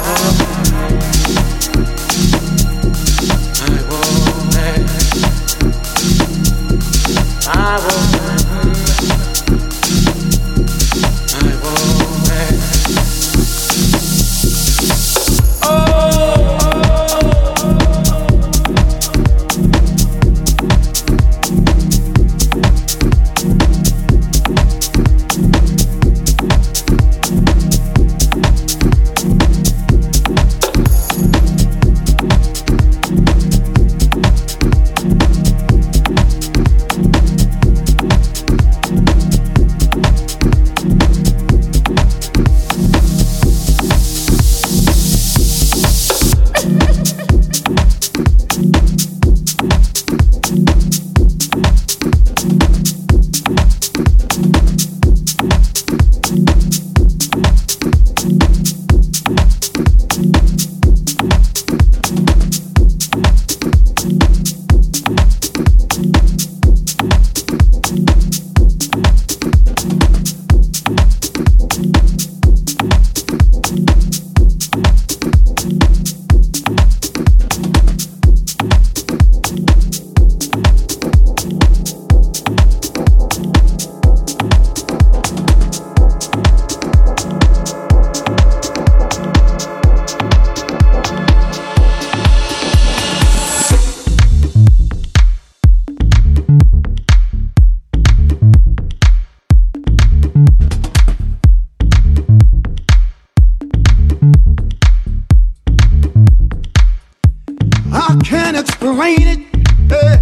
bravo. Can't it. Uh,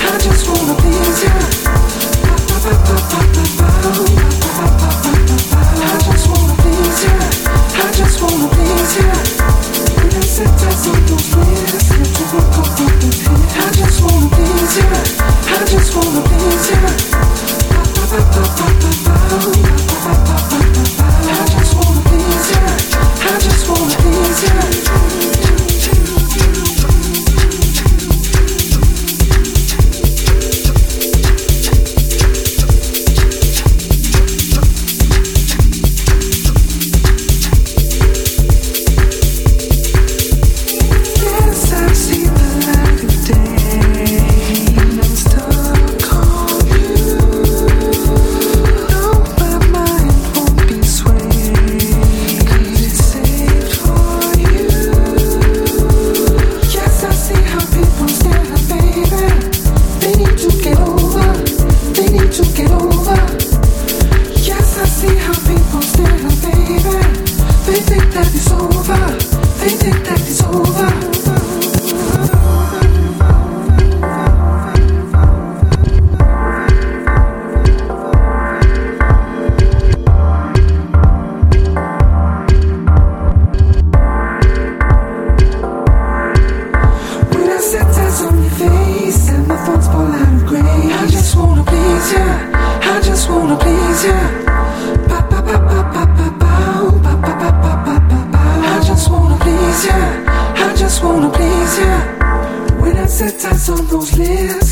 I just wanna please you.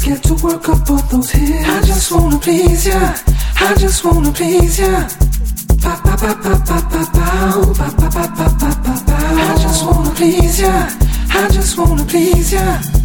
Work up both those hips. I just wanna please ya. I just wanna please ya. Pa pa. I just wanna please ya. I just wanna please ya.